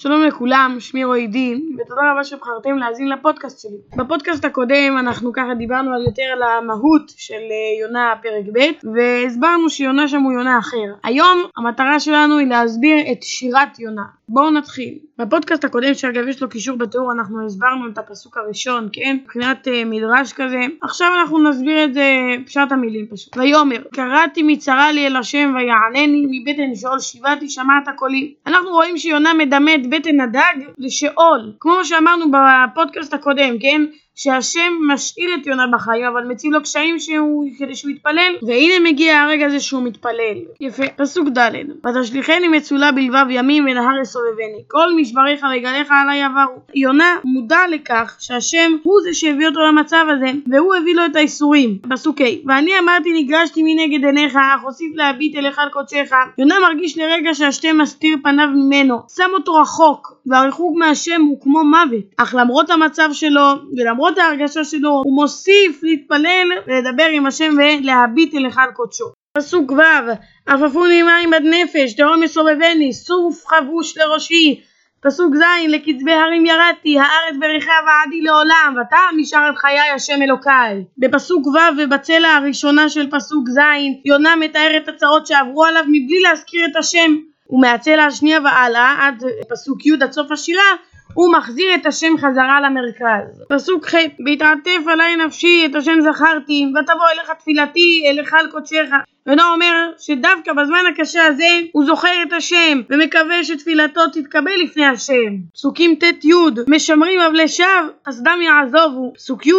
שלום לכולם, שמי רועי דין, ותודה רבה שבחרתם להאזין לפודקאסט שלי. בפודקאסט הקודם אנחנו ככה דיברנו על יותר על המהות של אה, יונה פרק ב', והסברנו שיונה שם הוא יונה אחר. היום המטרה שלנו היא להסביר את שירת יונה. בואו נתחיל. בפודקאסט הקודם שאגב יש לו קישור בתיאור אנחנו הסברנו את הפסוק הראשון, כן? מבחינת uh, מדרש כזה. עכשיו אנחנו נסביר את זה פשט המילים פשוט. ויאמר קראתי מצרה לי אל השם ויענני מבטן שאול שיבעתי שמעת קולי. אנחנו רואים שיונה מדמה את בטן הדג לשאול. כמו שאמרנו בפודקאסט הקודם, כן? שהשם משאיר את יונה בחיים אבל מציב לו קשיים שהוא, כדי שהוא יתפלל. והנה מגיע הרגע הזה שהוא מתפלל. יפה. פסוק ד' ותשליכני מצולה בלבב ימים ונהר יסובבני. כל משבריך וגליך עלי עברו. יונה מודע לכך שהשם הוא זה שהביא אותו למצב הזה והוא הביא לו את האיסורים. פסוק ה' ואני אמרתי ניגשתי מנגד עיניך אך הוסיף להביט אליך על קודשך. יונה מרגיש לרגע שהשם מסתיר פניו ממנו. שם אותו רחוק והריחוק מהשם הוא כמו מוות. אך למרות המצב שלו ולמרות למרות ההרגשה שלו הוא מוסיף להתפלל ולדבר עם השם ולהביט אליך על קודשו. פסוק ו' עפפוני מים עד נפש תהום יסובבני סוף חבוש לראשי. פסוק ז' לקצבי הרים ירדתי הארץ בריחה ועדי לעולם וטעם משאר את חיי השם אלוקיי. בפסוק ו' ובצלע הראשונה של פסוק ז' יונה מתאר את הצרות שעברו עליו מבלי להזכיר את השם. ומהצלע השנייה והלאה עד פסוק י' עד סוף השירה הוא מחזיר את השם חזרה למרכז. פסוק ח' בהתעטף עלי נפשי את השם זכרתי ותבוא אליך תפילתי אליך על קודשך ונו אומר שדווקא בזמן הקשה הזה הוא זוכר את השם ומקווה שתפילתו תתקבל לפני השם. פסוקים ט'-י' משמרים אבלי שווא אז דם יעזובו. פסוק י'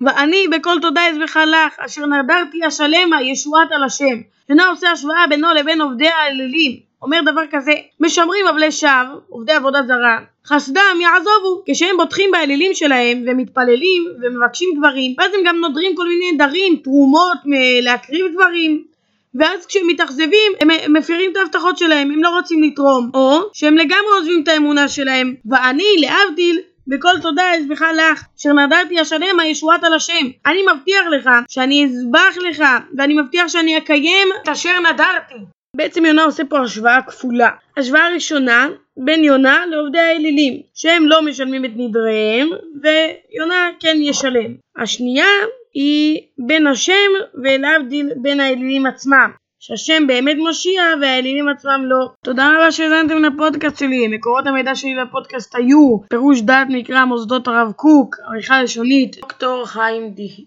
ואני בכל תודה אזבחה לך אשר נדרתי השלמה ישועת על השם. אינו עושה השוואה בינו לבין עובדי האלילים אומר דבר כזה משמרים אבלי שווא עובדי עבודה זרה חסדם יעזובו כשהם בוטחים באלילים שלהם ומתפללים ומבקשים דברים ואז הם גם נודרים כל מיני דרים תרומות להקריב דברים ואז כשהם מתאכזבים הם מפירים את ההבטחות שלהם הם לא רוצים לתרום או שהם לגמרי עוזבים את האמונה שלהם ואני להבדיל בכל תודה אזבחה לך, אשר נדרתי השלם הישועת על השם. אני מבטיח לך שאני אזבח לך, ואני מבטיח שאני אקיים את אשר נדרתי. בעצם יונה עושה פה השוואה כפולה. השוואה ראשונה בין יונה לעובדי האלילים שהם לא משלמים את נדריהם ויונה כן ישלם. השנייה היא בין השם ולהבדיל בין האלילים עצמם שהשם באמת מושיע והאלילים עצמם לא. תודה רבה שהאזנתם לפודקאסט שלי. מקורות המידע שלי לפודקאסט היו פירוש דת מקרא מוסדות הרב קוק, עריכה לשונית, דוקטור חיים דיהי